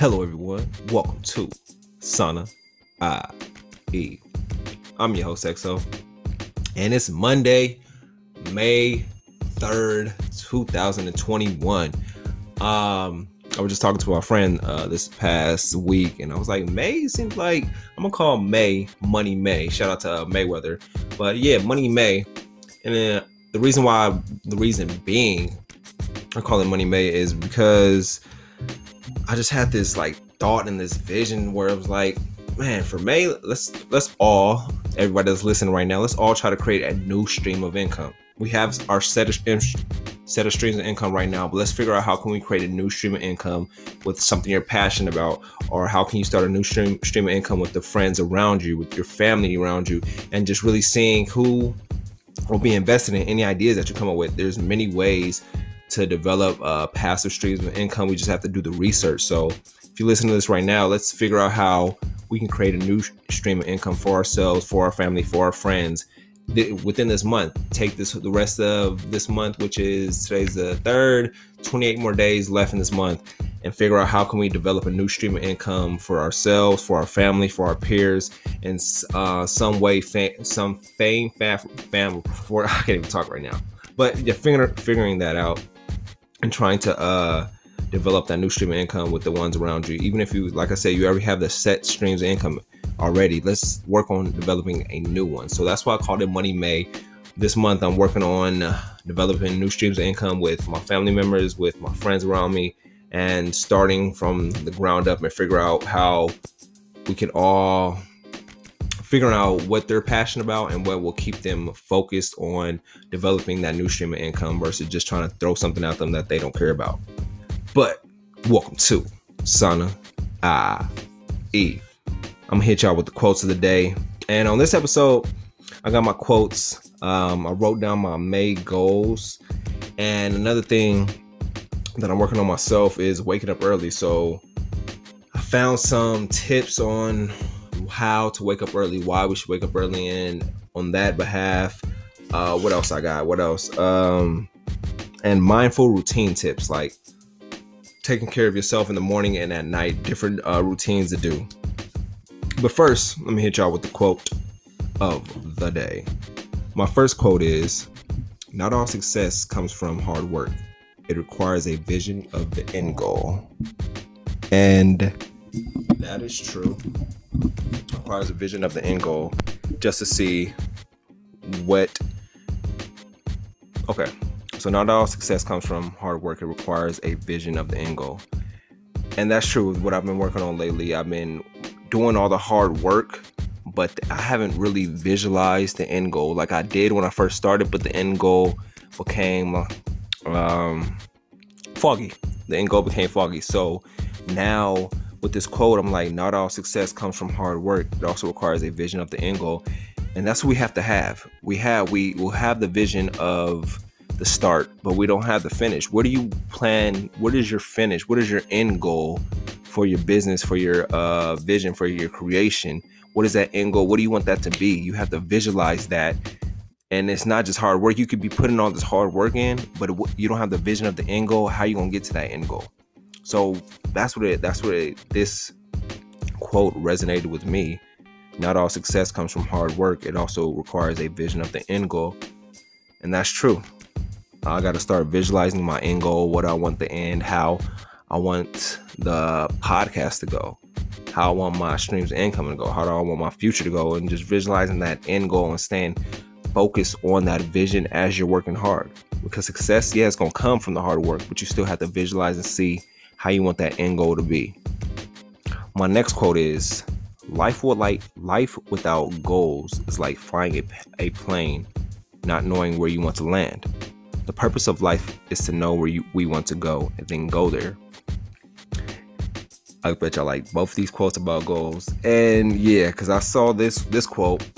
Hello, everyone. Welcome to Sana I E. I'm your host, EXO, and it's Monday, May 3rd, 2021. Um, I was just talking to our friend uh, this past week, and I was like, May seems like I'm gonna call May Money May. Shout out to uh, Mayweather, but yeah, Money May. And then the reason why, the reason being, I call it Money May is because I just had this like thought and this vision where it was like, man, for May, let's let's all everybody that's listening right now, let's all try to create a new stream of income. We have our set of set of streams of income right now, but let's figure out how can we create a new stream of income with something you're passionate about, or how can you start a new stream stream of income with the friends around you, with your family around you, and just really seeing who will be invested in any ideas that you come up with. There's many ways to develop uh, passive streams of income. We just have to do the research. So if you listen to this right now, let's figure out how we can create a new stream of income for ourselves, for our family, for our friends within this month. Take this the rest of this month, which is today's the third, 28 more days left in this month, and figure out how can we develop a new stream of income for ourselves, for our family, for our peers, in uh, some way, some fame, fam, family. For I can't even talk right now, but figuring figuring that out and trying to uh develop that new stream of income with the ones around you. Even if you, like I said, you already have the set streams of income already, let's work on developing a new one. So that's why I called it Money May. This month, I'm working on uh, developing new streams of income with my family members, with my friends around me, and starting from the ground up and figure out how we can all figuring out what they're passionate about and what will keep them focused on developing that new stream of income versus just trying to throw something at them that they don't care about. But welcome to Sana I E. I'm gonna hit y'all with the quotes of the day. And on this episode, I got my quotes. Um, I wrote down my May goals. And another thing that I'm working on myself is waking up early. So I found some tips on how to wake up early, why we should wake up early, and on that behalf, uh, what else I got? What else? Um, and mindful routine tips like taking care of yourself in the morning and at night, different uh, routines to do. But first, let me hit y'all with the quote of the day. My first quote is Not all success comes from hard work, it requires a vision of the end goal. And that is true requires a vision of the end goal just to see what okay so not all success comes from hard work. It requires a vision of the end goal. And that's true with what i've been working on lately. I've been doing all the hard work but i haven't really visualized the end goal like i did when i first started but the end goal became um, foggy. The end goal became foggy. So now with this quote, I'm like, not all success comes from hard work. It also requires a vision of the end goal. And that's what we have to have. We have, we will have the vision of the start, but we don't have the finish. What do you plan? What is your finish? What is your end goal for your business, for your uh, vision, for your creation? What is that end goal? What do you want that to be? You have to visualize that. And it's not just hard work. You could be putting all this hard work in, but you don't have the vision of the end goal. How are you gonna get to that end goal? So that's what it that's what it, this quote resonated with me. Not all success comes from hard work. It also requires a vision of the end goal. And that's true. I got to start visualizing my end goal, what I want the end, how I want the podcast to go, how I want my streams income to go, how do I want my future to go, and just visualizing that end goal and staying focused on that vision as you're working hard. Because success, yeah, it's gonna come from the hard work, but you still have to visualize and see how you want that end goal to be. My next quote is life will like life without goals is like flying a, a plane, not knowing where you want to land. The purpose of life is to know where you, we want to go and then go there. I bet y'all like both these quotes about goals. And yeah, because I saw this this quote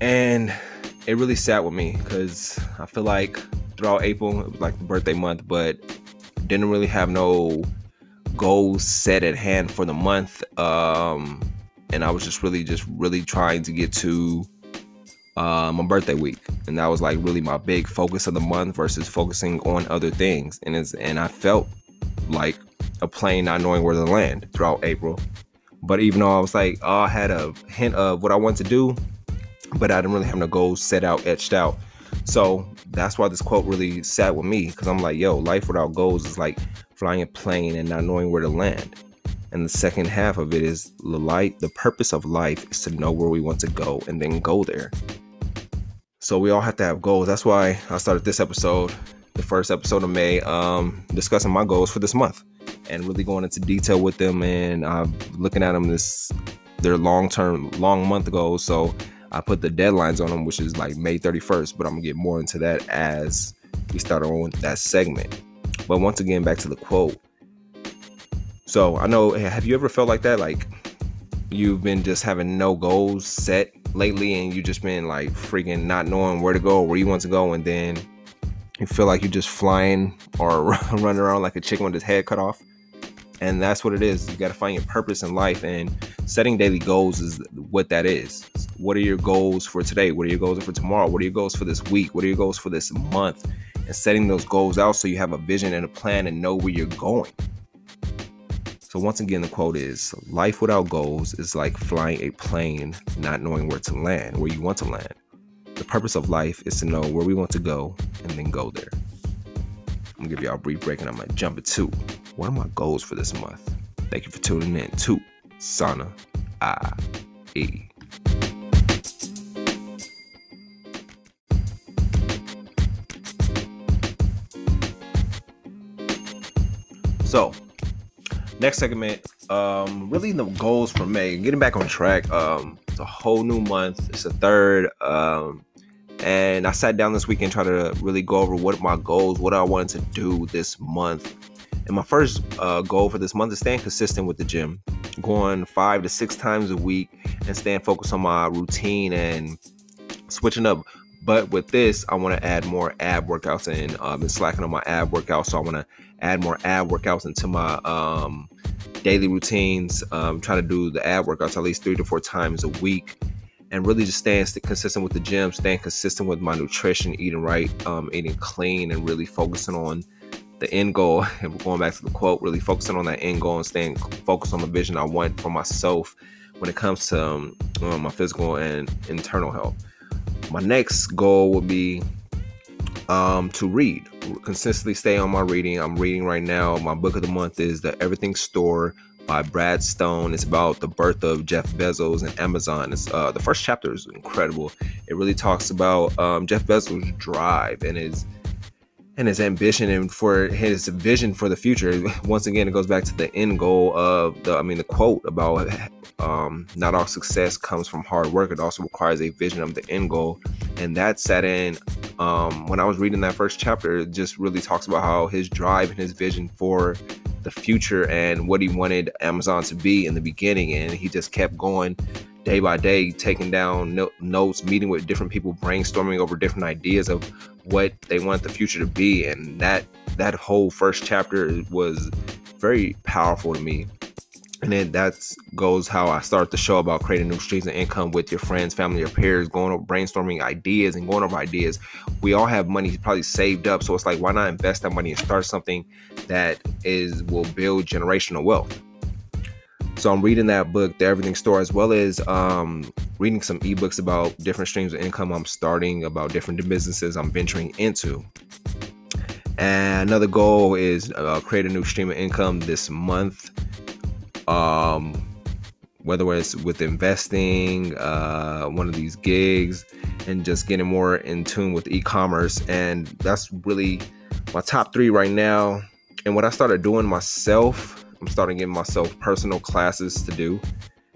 and it really sat with me because I feel like throughout April, it was like the birthday month, but didn't really have no goals set at hand for the month. Um, and I was just really, just really trying to get to uh, my birthday week, and that was like really my big focus of the month versus focusing on other things. And it's and I felt like a plane not knowing where to land throughout April. But even though I was like, oh, I had a hint of what I wanted to do, but I didn't really have no goals set out, etched out. So that's why this quote really sat with me because I'm like, yo, life without goals is like flying a plane and not knowing where to land. And the second half of it is the light. The purpose of life is to know where we want to go and then go there. So we all have to have goals. That's why I started this episode, the first episode of May, um, discussing my goals for this month and really going into detail with them. And I'm looking at them this their long term, long month goals. So I put the deadlines on them, which is like May 31st. But I'm gonna get more into that as we start on that segment. But once again, back to the quote. So I know, have you ever felt like that? Like you've been just having no goals set lately and you just been like freaking not knowing where to go, where you want to go, and then you feel like you're just flying or running around like a chicken with his head cut off. And that's what it is. You got to find your purpose in life, and setting daily goals is what that is. What are your goals for today? What are your goals for tomorrow? What are your goals for this week? What are your goals for this month? And setting those goals out so you have a vision and a plan and know where you're going. So, once again, the quote is Life without goals is like flying a plane, not knowing where to land, where you want to land. The purpose of life is to know where we want to go and then go there. I'm gonna give y'all a brief break and I'm gonna jump into what are my goals for this month. Thank you for tuning in to Sana I E. So, next segment, um, really the goals for May. Getting back on track. Um, it's a whole new month. It's the third. Um, and I sat down this weekend trying to really go over what my goals, what I wanted to do this month. And my first uh, goal for this month is staying consistent with the gym, going five to six times a week, and staying focused on my routine and switching up. But with this, I want to add more ab workouts, and I've uh, been slacking on my ab workouts, so I want to add more ab workouts into my um, daily routines. Um, trying to do the ab workouts at least three to four times a week and really just staying consistent with the gym, staying consistent with my nutrition, eating right, um, eating clean, and really focusing on the end goal. And going back to the quote, really focusing on that end goal and staying focused on the vision I want for myself when it comes to um, uh, my physical and internal health. My next goal would be um, to read, consistently stay on my reading. I'm reading right now. My book of the month is the Everything Store by Brad Stone. It's about the birth of Jeff Bezos and Amazon. It's, uh, the first chapter is incredible. It really talks about um, Jeff Bezos' drive and his and his ambition and for his vision for the future. Once again, it goes back to the end goal of the, I mean, the quote about um, not all success comes from hard work. It also requires a vision of the end goal. And that sat in um, when I was reading that first chapter, it just really talks about how his drive and his vision for the future and what he wanted Amazon to be in the beginning. And he just kept going day by day, taking down no- notes, meeting with different people, brainstorming over different ideas of what they want the future to be. And that that whole first chapter was very powerful to me and then that goes how I start the show about creating new streams of income with your friends, family, or peers, going over brainstorming ideas and going over ideas. We all have money probably saved up, so it's like why not invest that money and start something that is will build generational wealth. So I'm reading that book, The Everything Store, as well as um, reading some ebooks about different streams of income I'm starting, about different businesses I'm venturing into. And another goal is uh, create a new stream of income this month um, whether it's with investing, uh, one of these gigs, and just getting more in tune with e-commerce. And that's really my top three right now. And what I started doing myself, I'm starting getting myself personal classes to do.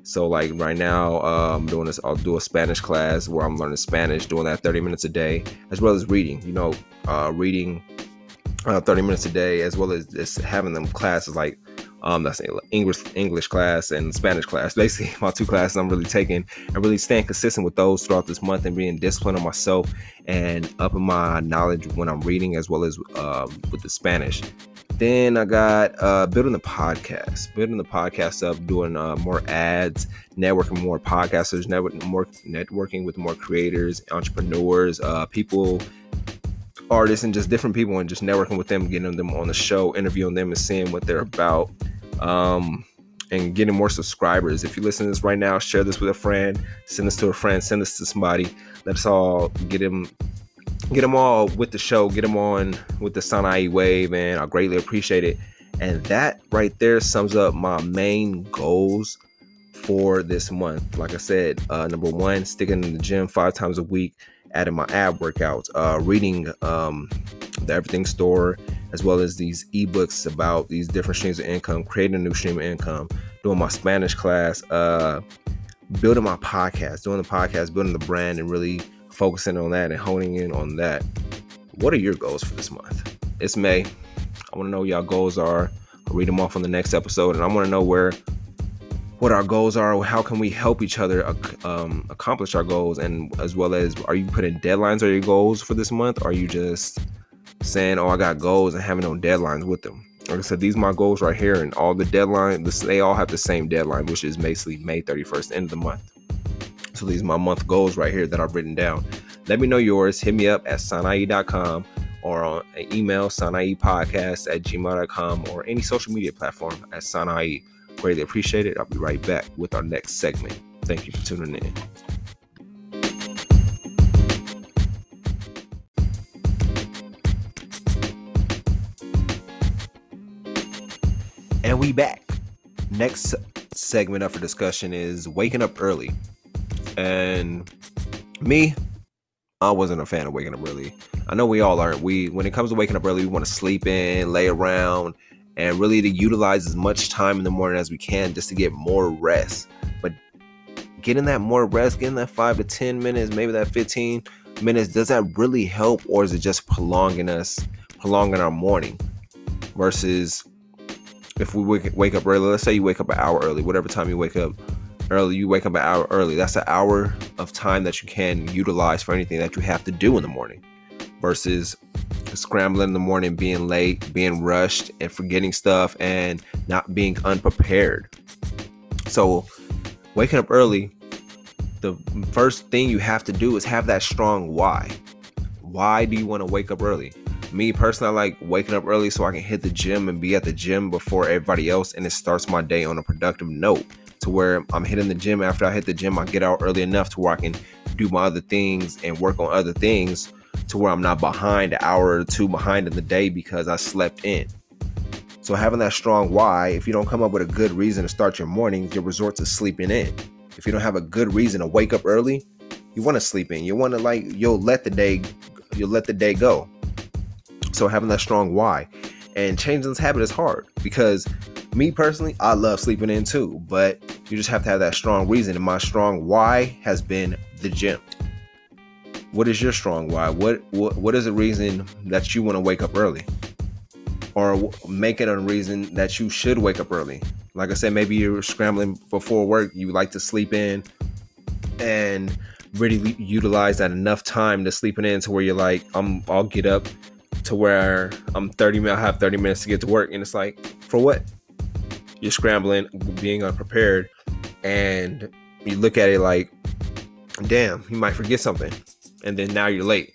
So like right now, uh, I'm doing this. I'll do a Spanish class where I'm learning Spanish, doing that 30 minutes a day, as well as reading. You know, uh, reading uh, 30 minutes a day, as well as just having them classes like um, that's English English class and Spanish class. Basically, my two classes I'm really taking and really staying consistent with those throughout this month and being disciplined on myself and upping my knowledge when I'm reading as well as um, with the Spanish. Then I got uh, building the podcast, building the podcast up, doing uh, more ads, networking more podcasters, network, more networking with more creators, entrepreneurs, uh, people artists and just different people and just networking with them, getting them on the show, interviewing them, and seeing what they're about. Um, and getting more subscribers. If you listen to this right now, share this with a friend, send this to a friend, send this to somebody. Let's all get them get them all with the show, get them on with the Sana'i wave, and I greatly appreciate it. And that right there sums up my main goals for this month. Like I said, uh, number one, sticking in the gym five times a week, adding my ab workouts, uh, reading um, the Everything Store, as well as these ebooks about these different streams of income, creating a new stream of income, doing my Spanish class, uh, building my podcast, doing the podcast, building the brand, and really focusing on that and honing in on that. What are your goals for this month? It's May. I want to know what y'all goals are. I'll read them off on the next episode, and I want to know where what our goals are. How can we help each other um, accomplish our goals, and as well as are you putting deadlines on your goals for this month? Are you just saying, "Oh, I got goals," and having no deadlines with them? Like I said, these are my goals right here, and all the deadline, they all have the same deadline, which is basically May 31st, end of the month. So these my month goals right here that I've written down. Let me know yours. Hit me up at sana'i.com or on an email, sana'ipodcast at gmail.com or any social media platform at sana'i. Greatly appreciate it. I'll be right back with our next segment. Thank you for tuning in. And we back. Next segment up for discussion is waking up early. And me, I wasn't a fan of waking up early. I know we all aren't. We when it comes to waking up early, we want to sleep in, lay around, and really to utilize as much time in the morning as we can just to get more rest. But getting that more rest, getting that five to ten minutes, maybe that 15 minutes, does that really help or is it just prolonging us, prolonging our morning? Versus if we wake, wake up early, let's say you wake up an hour early, whatever time you wake up early, you wake up an hour early. That's an hour of time that you can utilize for anything that you have to do in the morning versus scrambling in the morning, being late, being rushed, and forgetting stuff and not being unprepared. So, waking up early, the first thing you have to do is have that strong why. Why do you want to wake up early? Me personally, I like waking up early so I can hit the gym and be at the gym before everybody else, and it starts my day on a productive note to where I'm hitting the gym. After I hit the gym, I get out early enough to where I can do my other things and work on other things to where I'm not behind an hour or two behind in the day because I slept in. So having that strong why, if you don't come up with a good reason to start your morning, you resort to sleeping in. If you don't have a good reason to wake up early, you want to sleep in. You want to like you'll let the day you'll let the day go. So having that strong why and changing this habit is hard because me personally, I love sleeping in too, but you just have to have that strong reason. And my strong why has been the gym. What is your strong why? What what, what is the reason that you want to wake up early? Or make it a reason that you should wake up early. Like I said, maybe you're scrambling before work, you like to sleep in and really utilize that enough time to sleeping in to where you're like, I'm I'll get up to where I'm 30 minutes, I have 30 minutes to get to work. And it's like, for what? You're scrambling, being unprepared, and you look at it like, damn, you might forget something. And then now you're late.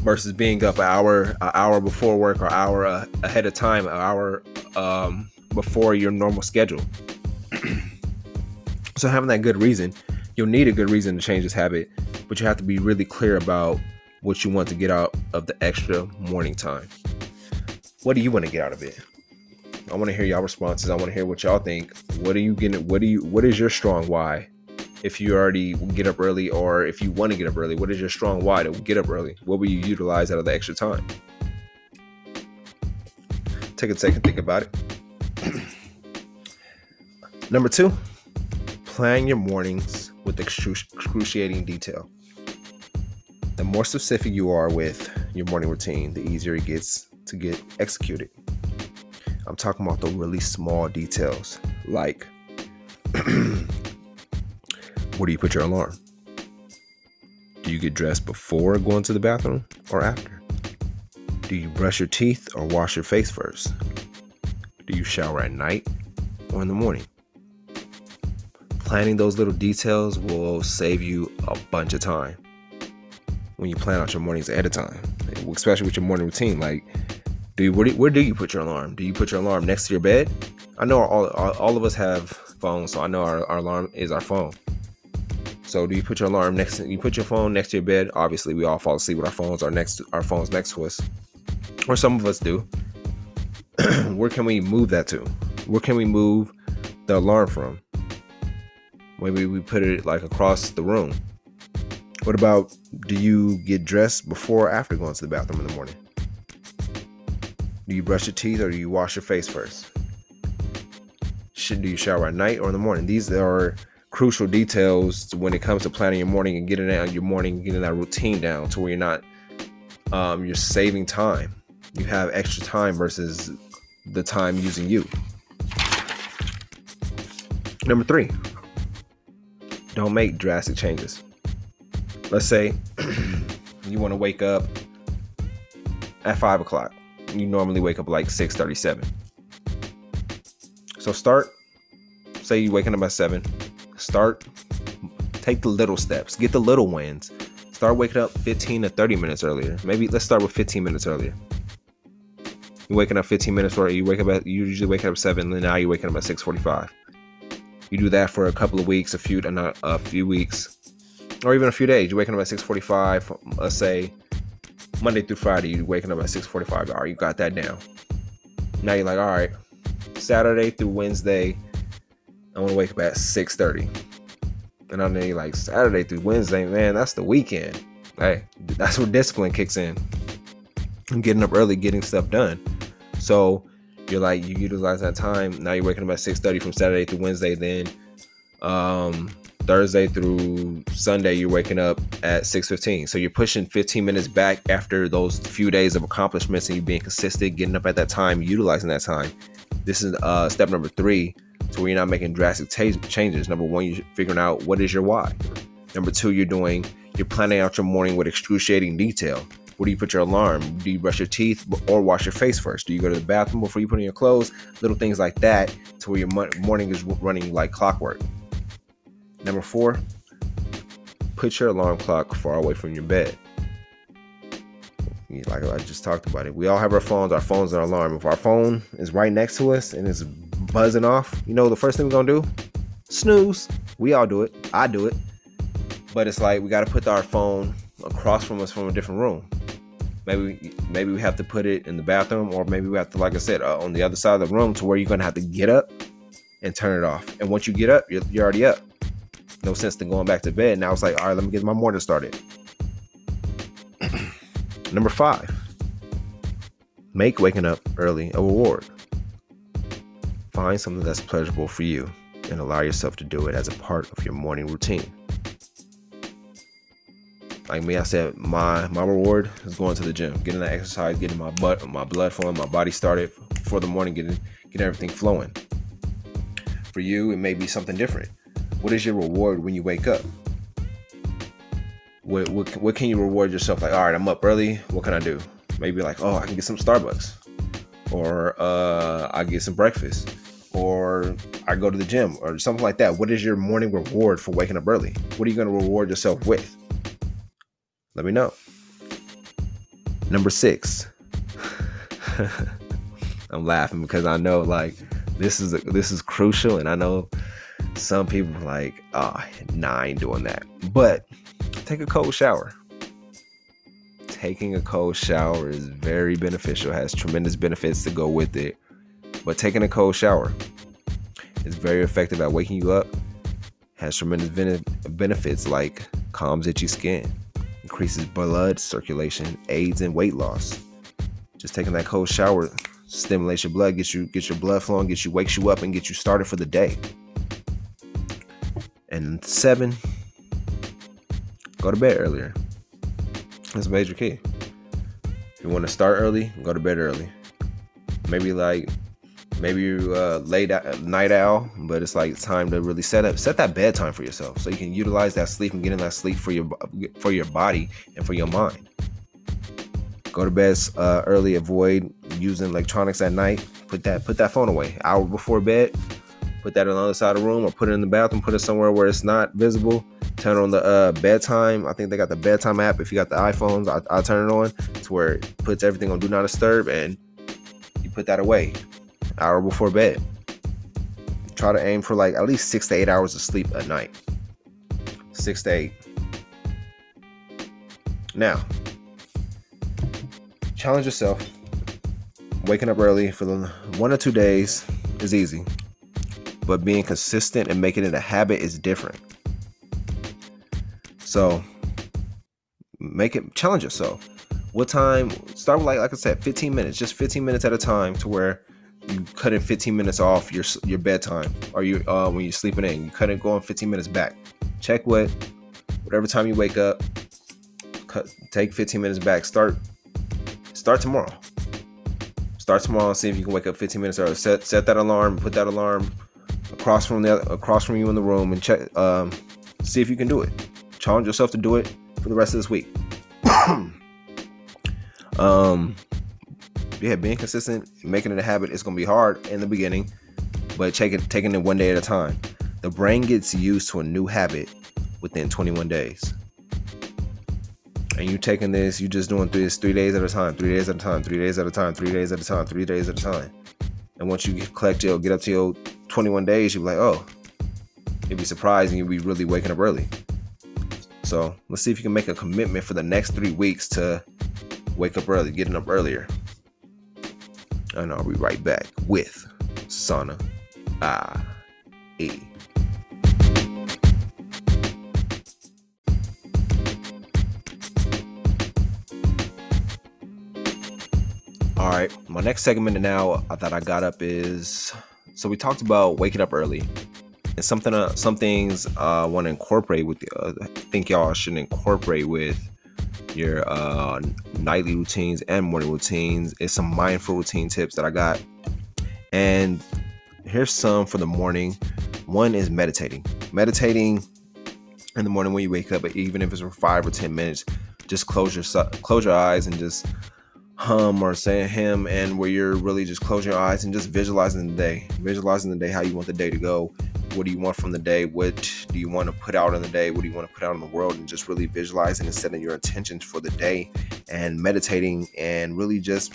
Versus being up an hour, an hour before work or hour uh, ahead of time, an hour um, before your normal schedule. so having that good reason, you'll need a good reason to change this habit, but you have to be really clear about what you want to get out of the extra morning time. What do you want to get out of it? I want to hear y'all responses. I want to hear what y'all think. What are you getting? What do you? What is your strong why? If you already get up early, or if you want to get up early, what is your strong why to get up early? What will you utilize out of the extra time? Take a second, think about it. Number two, plan your mornings with excruciating detail. The more specific you are with your morning routine, the easier it gets to get executed. I'm talking about the really small details, like where do you put your alarm? Do you get dressed before going to the bathroom or after? Do you brush your teeth or wash your face first? Do you shower at night or in the morning? Planning those little details will save you a bunch of time. when you plan out your mornings ahead of time, especially with your morning routine. Like, do you, where, do, where do you put your alarm? Do you put your alarm next to your bed? I know all, all, all of us have phones, so I know our, our alarm is our phone. So do you put your alarm next? To, you put your phone next to your bed. Obviously, we all fall asleep with our phones. Our next, our phones next to us, or some of us do. Where can we move that to? Where can we move the alarm from? Maybe we put it like across the room. What about do you get dressed before or after going to the bathroom in the morning? Do you brush your teeth or do you wash your face first? Should do you shower at night or in the morning? These are crucial details when it comes to planning your morning and getting out your morning, getting that routine down to where you're not um, you're saving time. You have extra time versus the time using you. Number three, don't make drastic changes. Let's say you want to wake up at five o'clock. You normally wake up like six thirty-seven. So start. Say you're waking up at seven. Start. Take the little steps. Get the little wins. Start waking up 15 to 30 minutes earlier. Maybe let's start with 15 minutes earlier. You're waking up 15 minutes earlier. You wake up at you usually wake up at seven. And now you're waking up at 6:45. You do that for a couple of weeks, a few, uh, a few weeks, or even a few days. You're waking up at 6:45. Let's say Monday through Friday, you're waking up at 6:45. All right, you got that down. Now you're like, all right, Saturday through Wednesday, I want to wake up at 6:30. And I know like Saturday through Wednesday, man, that's the weekend. Hey, that's where discipline kicks in. I'm getting up early, getting stuff done. So you're like you utilize that time. Now you're waking up at 6:30 from Saturday through Wednesday. Then um, Thursday through Sunday, you're waking up at 6:15. So you're pushing 15 minutes back after those few days of accomplishments and you being consistent, getting up at that time, utilizing that time. This is uh, step number three to where you're not making drastic t- changes. Number one, you're figuring out what is your why. Number two, you're doing you're planning out your morning with excruciating detail. Where do you put your alarm? Do you brush your teeth or wash your face first? Do you go to the bathroom before you put on your clothes? Little things like that to where your morning is running like clockwork. Number four, put your alarm clock far away from your bed. Like I just talked about it, we all have our phones. Our phone's our alarm. If our phone is right next to us and it's buzzing off, you know the first thing we're gonna do? Snooze. We all do it. I do it. But it's like we gotta put our phone across from us from a different room. Maybe maybe we have to put it in the bathroom, or maybe we have to, like I said, uh, on the other side of the room to where you're gonna have to get up and turn it off. And once you get up, you're, you're already up. No sense in going back to bed. Now it's like, all right, let me get my morning started. Number five, make waking up early a reward. Find something that's pleasurable for you and allow yourself to do it as a part of your morning routine like me, I said my my reward is going to the gym, getting that exercise, getting my butt, my blood flowing, my body started for the morning, getting getting everything flowing. For you, it may be something different. What is your reward when you wake up? What, what, what can you reward yourself? Like, all right, I'm up early. What can I do? Maybe like, oh, I can get some Starbucks, or uh, I get some breakfast, or I go to the gym, or something like that. What is your morning reward for waking up early? What are you going to reward yourself with? Let me know. Number six. I'm laughing because I know like this is a, this is crucial, and I know some people like, oh, nine doing that. But take a cold shower. Taking a cold shower is very beneficial, has tremendous benefits to go with it. But taking a cold shower is very effective at waking you up, has tremendous benefits like calms itchy skin, increases blood circulation, aids in weight loss. Just taking that cold shower stimulates your blood, gets you gets your blood flowing, gets you wakes you up, and gets you started for the day. And seven, go to bed earlier. That's a major key. If you want to start early, go to bed early. Maybe like maybe you uh, late night owl, but it's like time to really set up set that bedtime for yourself so you can utilize that sleep and get in that sleep for your for your body and for your mind. Go to bed uh, early. Avoid using electronics at night. Put that put that phone away hour before bed. Put that on the other side of the room or put it in the bathroom. Put it somewhere where it's not visible turn on the uh, bedtime. I think they got the bedtime app. If you got the iPhones, I, I turn it on to where it puts everything on Do Not Disturb, and you put that away hour before bed. Try to aim for like at least six to eight hours of sleep a night. Six to eight. Now, challenge yourself. Waking up early for one or two days is easy, but being consistent and making it a habit is different. So, make it challenge yourself. What time? Start with like like I said, 15 minutes, just 15 minutes at a time, to where you cut in 15 minutes off your your bedtime or you uh, when you're sleeping in. You cut it going 15 minutes back. Check what whatever time you wake up. Cut, take 15 minutes back. Start start tomorrow. Start tomorrow and see if you can wake up 15 minutes early. Set set that alarm. Put that alarm across from the across from you in the room and check. Um, see if you can do it. Challenge yourself to do it for the rest of this week. um, yeah, being consistent, making it a habit, it's gonna be hard in the beginning, but taking taking it one day at a time. The brain gets used to a new habit within 21 days. And you taking this, you just doing this three days at a time, three days at a time, three days at a time, three days at a time, three days at a time. And once you collect your, get up to your 21 days, you'll be like, oh, you'll be surprised and you'll be really waking up early. So let's see if you can make a commitment for the next three weeks to wake up early, getting up earlier. And I'll be right back with Sana I E. All right, my next segment now that I got up is so we talked about waking up early and something uh, some things I uh, want to incorporate with uh, I think y'all should incorporate with your uh, nightly routines and morning routines. It's some mindful routine tips that I got. And here's some for the morning. One is meditating. Meditating in the morning when you wake up, even if it's for five or ten minutes, just close your close your eyes and just hum or say him and where you're really just closing your eyes and just visualizing the day visualizing the day how you want the day to go. What do you want from the day? What do you want to put out in the day? What do you want to put out in the world? And just really visualizing and setting your intentions for the day and meditating and really just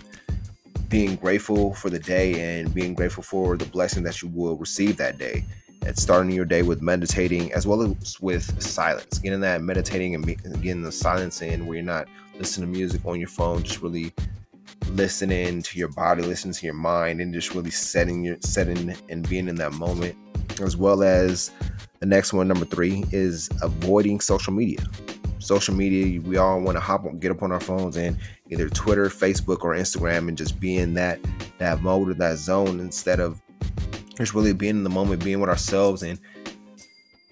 being grateful for the day and being grateful for the blessing that you will receive that day and starting your day with meditating as well as with silence getting that meditating and getting the silence in where you're not listening to music on your phone just really listening to your body, listening to your mind, and just really setting your setting and being in that moment. As well as the next one, number three, is avoiding social media. Social media, we all want to hop on, get up on our phones and either Twitter, Facebook, or Instagram, and just be in that that mode or that zone instead of just really being in the moment, being with ourselves, and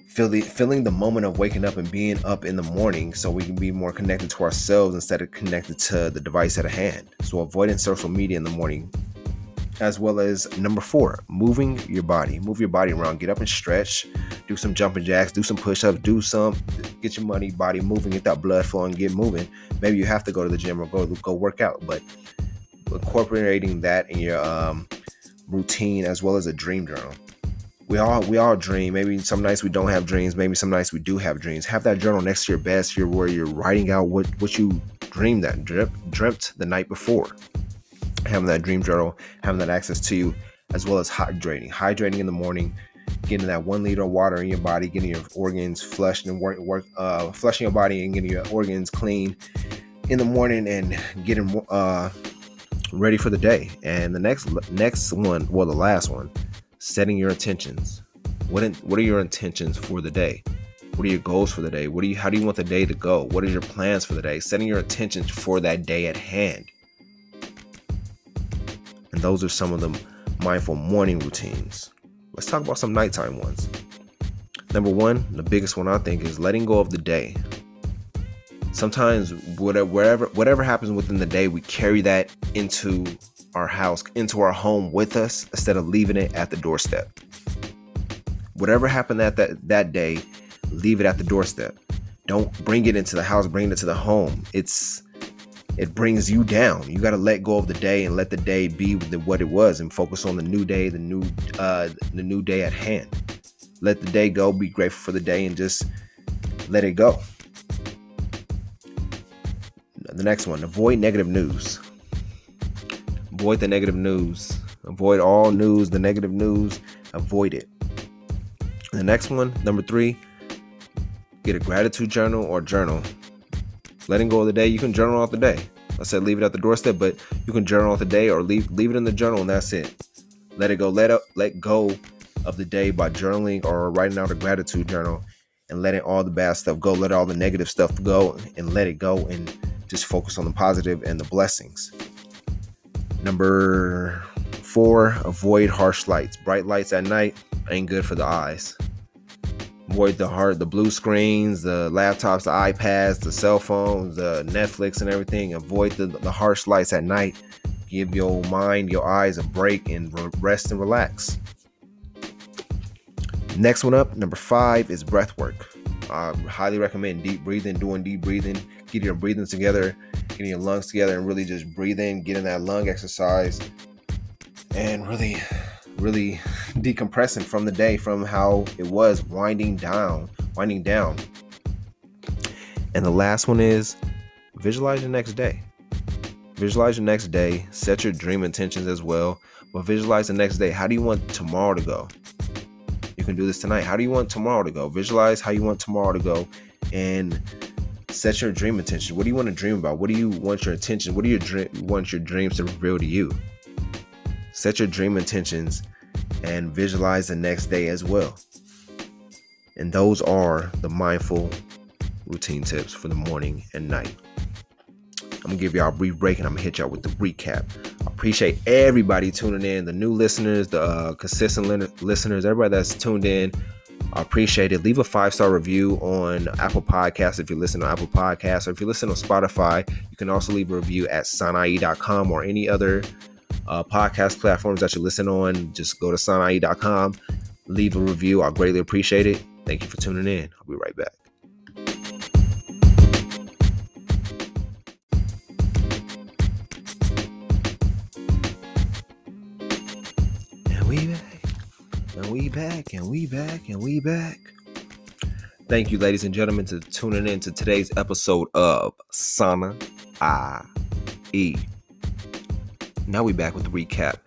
feeling feeling the moment of waking up and being up in the morning so we can be more connected to ourselves instead of connected to the device at hand. So avoiding social media in the morning as well as number four moving your body. Move your body around. Get up and stretch. Do some jumping jacks. Do some push-ups. Do some get your money body moving. Get that blood flowing. Get moving. Maybe you have to go to the gym or go go work out but incorporating that in your um, routine as well as a dream journal we all we all dream. Maybe some nights we don't have dreams. Maybe some nights we do have dreams. Have that journal next to your bed, here where you're writing out what what you dreamed that dreamt, dreamt the night before. Having that dream journal, having that access to you, as well as hydrating. Hydrating in the morning, getting that one liter of water in your body, getting your organs flushed and work work uh, flushing your body and getting your organs clean in the morning and getting uh, ready for the day. And the next next one, well, the last one setting your intentions. What in, what are your intentions for the day? What are your goals for the day? What do you how do you want the day to go? What are your plans for the day? Setting your intentions for that day at hand. And those are some of the mindful morning routines. Let's talk about some nighttime ones. Number one, the biggest one I think is letting go of the day. Sometimes whatever whatever whatever happens within the day, we carry that into our house, into our home with us instead of leaving it at the doorstep. Whatever happened at that, that day, leave it at the doorstep. Don't bring it into the house, bring it to the home. It's it brings you down. You got to let go of the day and let the day be what it was and focus on the new day, the new uh the new day at hand. Let the day go, be grateful for the day and just let it go. The next one, avoid negative news. Avoid the negative news. Avoid all news, the negative news. Avoid it. The next one, number three, get a gratitude journal or journal. Letting go of the day, you can journal off the day. I said leave it at the doorstep, but you can journal off the day or leave leave it in the journal and that's it. Let it go. Let up let go of the day by journaling or writing out a gratitude journal and letting all the bad stuff go. Let all the negative stuff go and let it go and just focus on the positive and the blessings. Number four, avoid harsh lights. Bright lights at night ain't good for the eyes. Avoid the hard, the blue screens, the laptops, the iPads, the cell phones, the Netflix, and everything. Avoid the, the harsh lights at night. Give your mind, your eyes a break, and rest and relax. Next one up, number five, is breath work. I highly recommend deep breathing, doing deep breathing, getting your breathing together, getting your lungs together, and really just breathing, getting that lung exercise, and really, really decompressing from the day, from how it was, winding down, winding down. And the last one is visualize your next day. Visualize your next day, set your dream intentions as well, but visualize the next day. How do you want tomorrow to go? You can do this tonight. How do you want tomorrow to go? Visualize how you want tomorrow to go and set your dream intention. What do you want to dream about? What do you want your attention? What do you dream, want your dreams to reveal to you? Set your dream intentions and visualize the next day as well. And those are the mindful routine tips for the morning and night. I'm gonna give y'all a brief break and I'm gonna hit y'all with the recap. I appreciate everybody tuning in, the new listeners, the uh, consistent listeners, everybody that's tuned in. I appreciate it. Leave a five star review on Apple Podcasts if you listen to Apple Podcasts, or if you listen on Spotify, you can also leave a review at sanai.com or any other uh, podcast platforms that you listen on. Just go to sanai.com, leave a review. I greatly appreciate it. Thank you for tuning in. I'll be right back. Back and we back and we back. Thank you, ladies and gentlemen, to tuning in to today's episode of Sana I E. Now we back with the recap.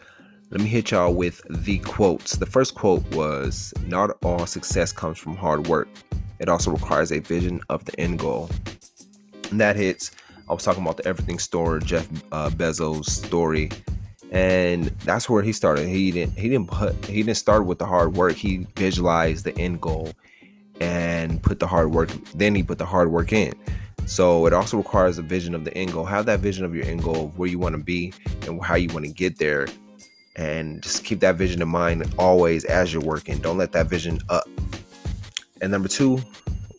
Let me hit y'all with the quotes. The first quote was Not all success comes from hard work. It also requires a vision of the end goal. And that hits. I was talking about the everything store, Jeff uh, Bezos' story and that's where he started. He didn't he didn't put he didn't start with the hard work. He visualized the end goal and put the hard work. Then he put the hard work in. So it also requires a vision of the end goal. Have that vision of your end goal, of where you want to be and how you want to get there, and just keep that vision in mind always as you're working. Don't let that vision up. And number two,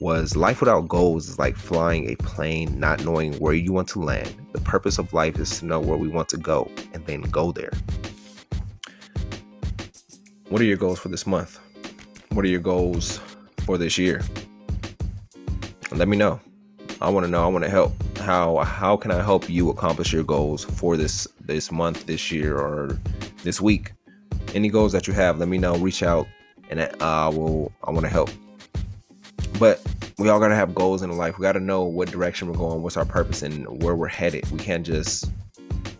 was life without goals is like flying a plane not knowing where you want to land. The purpose of life is to know where we want to go and then go there. What are your goals for this month? What are your goals for this year? Let me know. I want to know. I want to help. How how can I help you accomplish your goals for this this month, this year, or this week? Any goals that you have, let me know. Reach out, and I will. I want to help. But we all gotta have goals in life. We gotta know what direction we're going, what's our purpose, and where we're headed. We can't just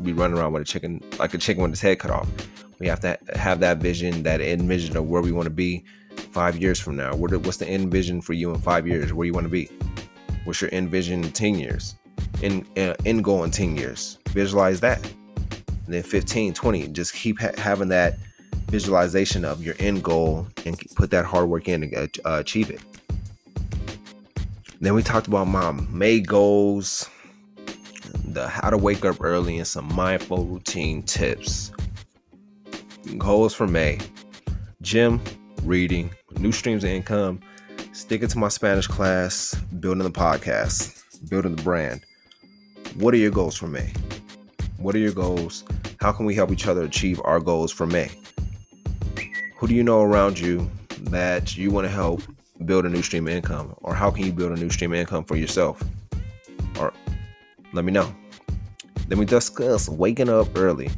be running around with a chicken like a chicken with its head cut off. We have to have that vision, that end vision of where we want to be five years from now. What's the end vision for you in five years? Where you want to be? What's your end vision in ten years? In uh, end goal in ten years? Visualize that. And then 15, 20, just keep ha- having that visualization of your end goal and put that hard work in to uh, achieve it. Then we talked about my May goals, the how to wake up early, and some mindful routine tips. Goals for May gym, reading, new streams of income, sticking to my Spanish class, building the podcast, building the brand. What are your goals for May? What are your goals? How can we help each other achieve our goals for May? Who do you know around you that you want to help build a new stream of income or how can you build a new stream of income for yourself? Or let me know. Then we discuss waking up early.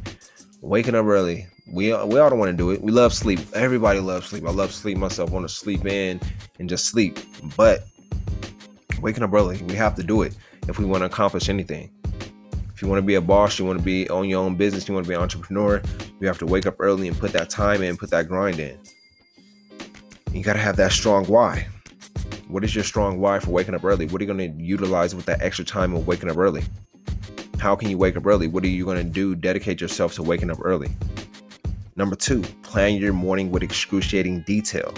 Waking up early. We, we all don't want to do it. We love sleep. Everybody loves sleep. I love sleep myself. Want to sleep in and just sleep. But Waking up early, we have to do it if we want to accomplish anything. If you want to be a boss, you want to be on your own business, you want to be an entrepreneur, you have to wake up early and put that time in, put that grind in. You got to have that strong why. What is your strong why for waking up early? What are you going to utilize with that extra time of waking up early? How can you wake up early? What are you going to do? Dedicate yourself to waking up early. Number two, plan your morning with excruciating detail.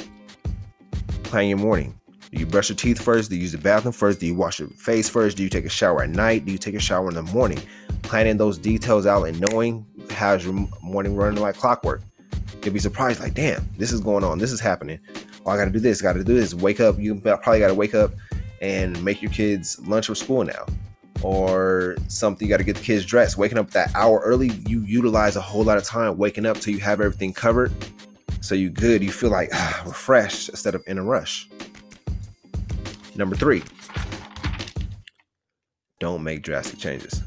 Plan your morning. Do you brush your teeth first? Do you use the bathroom first? Do you wash your face first? Do you take a shower at night? Do you take a shower in the morning? Planning those details out and knowing how's your morning running like clockwork. You'll be surprised, like, damn, this is going on. This is happening. Oh, I got to do this. Got to do this. Wake up. You probably got to wake up and make your kids lunch for school now or something you got to get the kids dressed waking up that hour early you utilize a whole lot of time waking up till you have everything covered so you good you feel like ah, refreshed instead of in a rush number three don't make drastic changes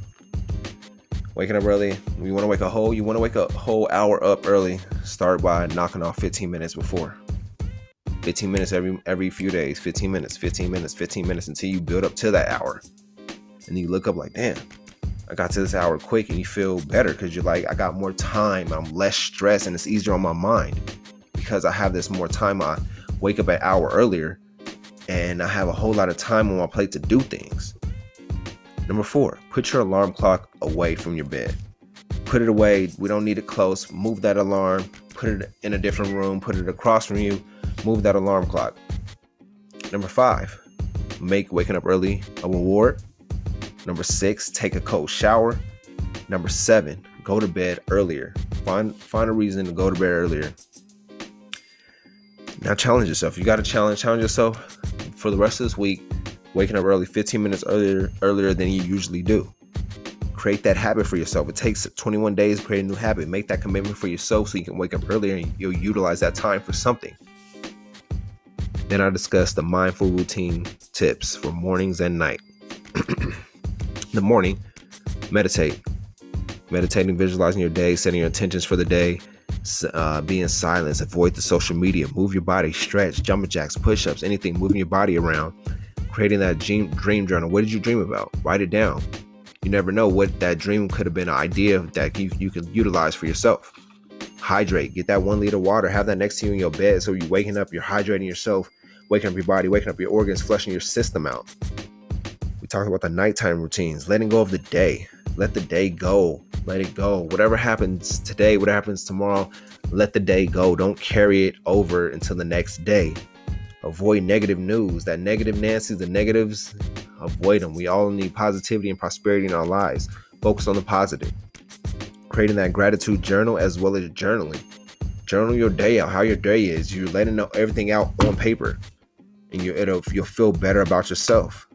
waking up early you want to wake a whole you want to wake a whole hour up early start by knocking off 15 minutes before 15 minutes every every few days 15 minutes 15 minutes 15 minutes until you build up to that hour and you look up like, damn, I got to this hour quick, and you feel better because you're like, I got more time, I'm less stressed, and it's easier on my mind because I have this more time. I wake up an hour earlier, and I have a whole lot of time on my plate to do things. Number four, put your alarm clock away from your bed. Put it away. We don't need it close. Move that alarm. Put it in a different room. Put it across from you. Move that alarm clock. Number five, make waking up early a reward Number six, take a cold shower. Number seven, go to bed earlier. Find find a reason to go to bed earlier. Now challenge yourself. You got to challenge challenge yourself for the rest of this week. Waking up early, 15 minutes earlier earlier than you usually do. Create that habit for yourself. It takes 21 days to create a new habit. Make that commitment for yourself so you can wake up earlier and you'll utilize that time for something. Then I discuss the mindful routine tips for mornings and night. the morning, meditate. Meditating, visualizing your day, setting your intentions for the day, uh, be in silence, avoid the social media, move your body, stretch, jumping jacks, push ups, anything, moving your body around, creating that dream, dream journal. What did you dream about? Write it down. You never know what that dream could have been an idea that you, you can utilize for yourself. Hydrate, get that one liter of water, have that next to you in your bed so you're waking up, you're hydrating yourself, waking up your body, waking up your organs, flushing your system out We talked about the nighttime routines, letting go of the day. Let the day go. Let it go. Whatever happens today, what happens tomorrow, let the day go. Don't carry it over until the next day. Avoid negative news. That negative Nancy, the negatives, avoid them. We all need positivity and prosperity in our lives. Focus on the positive. Creating that gratitude journal as well as journaling. Journal your day out, how your day is. You're letting everything out on paper, and you it'll you'll feel better about yourself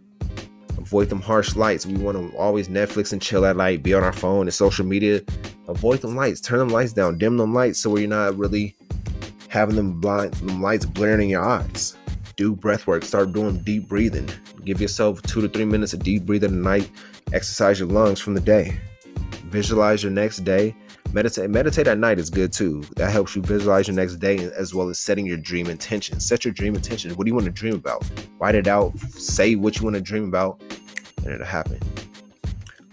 avoid them harsh lights. We want to always Netflix and chill at night, be on our phone and social media. Avoid them lights, turn them lights down, dim them lights so you're not really having them blind them lights blaring in your eyes. Do breath work, start doing deep breathing. Give yourself two to three minutes of deep breathing a night. Exercise your lungs from the day. Visualize your next day. Meditate. Meditate at night is good too. That helps you visualize your next day as well as setting your dream intention. Set your dream intention. What do you want to dream about? Write it out. Say what you want to dream about, and it'll happen.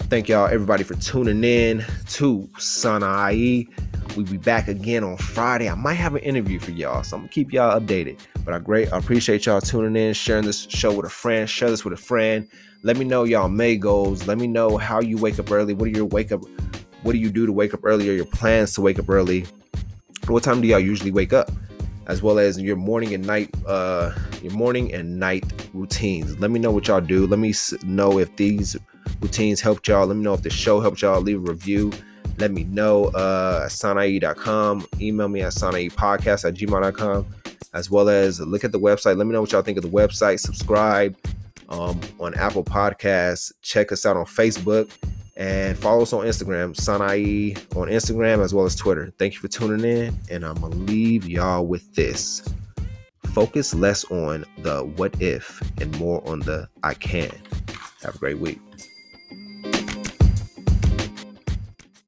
Thank y'all, everybody, for tuning in to Sanae. We'll be back again on Friday. I might have an interview for y'all, so I'm gonna keep y'all updated. But I great, I appreciate y'all tuning in, sharing this show with a friend. Share this with a friend. Let me know y'all May goals. Let me know how you wake up early. What are your wake up? What do you do to wake up early? Or your plans to wake up early? What time do y'all usually wake up? As well as your morning and night, uh, your morning and night routines. Let me know what y'all do. Let me know if these routines helped y'all. Let me know if the show helped y'all. Leave a review. Let me know uh, at sanae.com. Email me at sanaepodcast at gmail.com. As well as look at the website. Let me know what y'all think of the website. Subscribe um, on Apple Podcasts. Check us out on Facebook and follow us on Instagram, Sanae on Instagram as well as Twitter. Thank you for tuning in, and I'm gonna leave y'all with this. Focus less on the what if and more on the I can. Have a great week.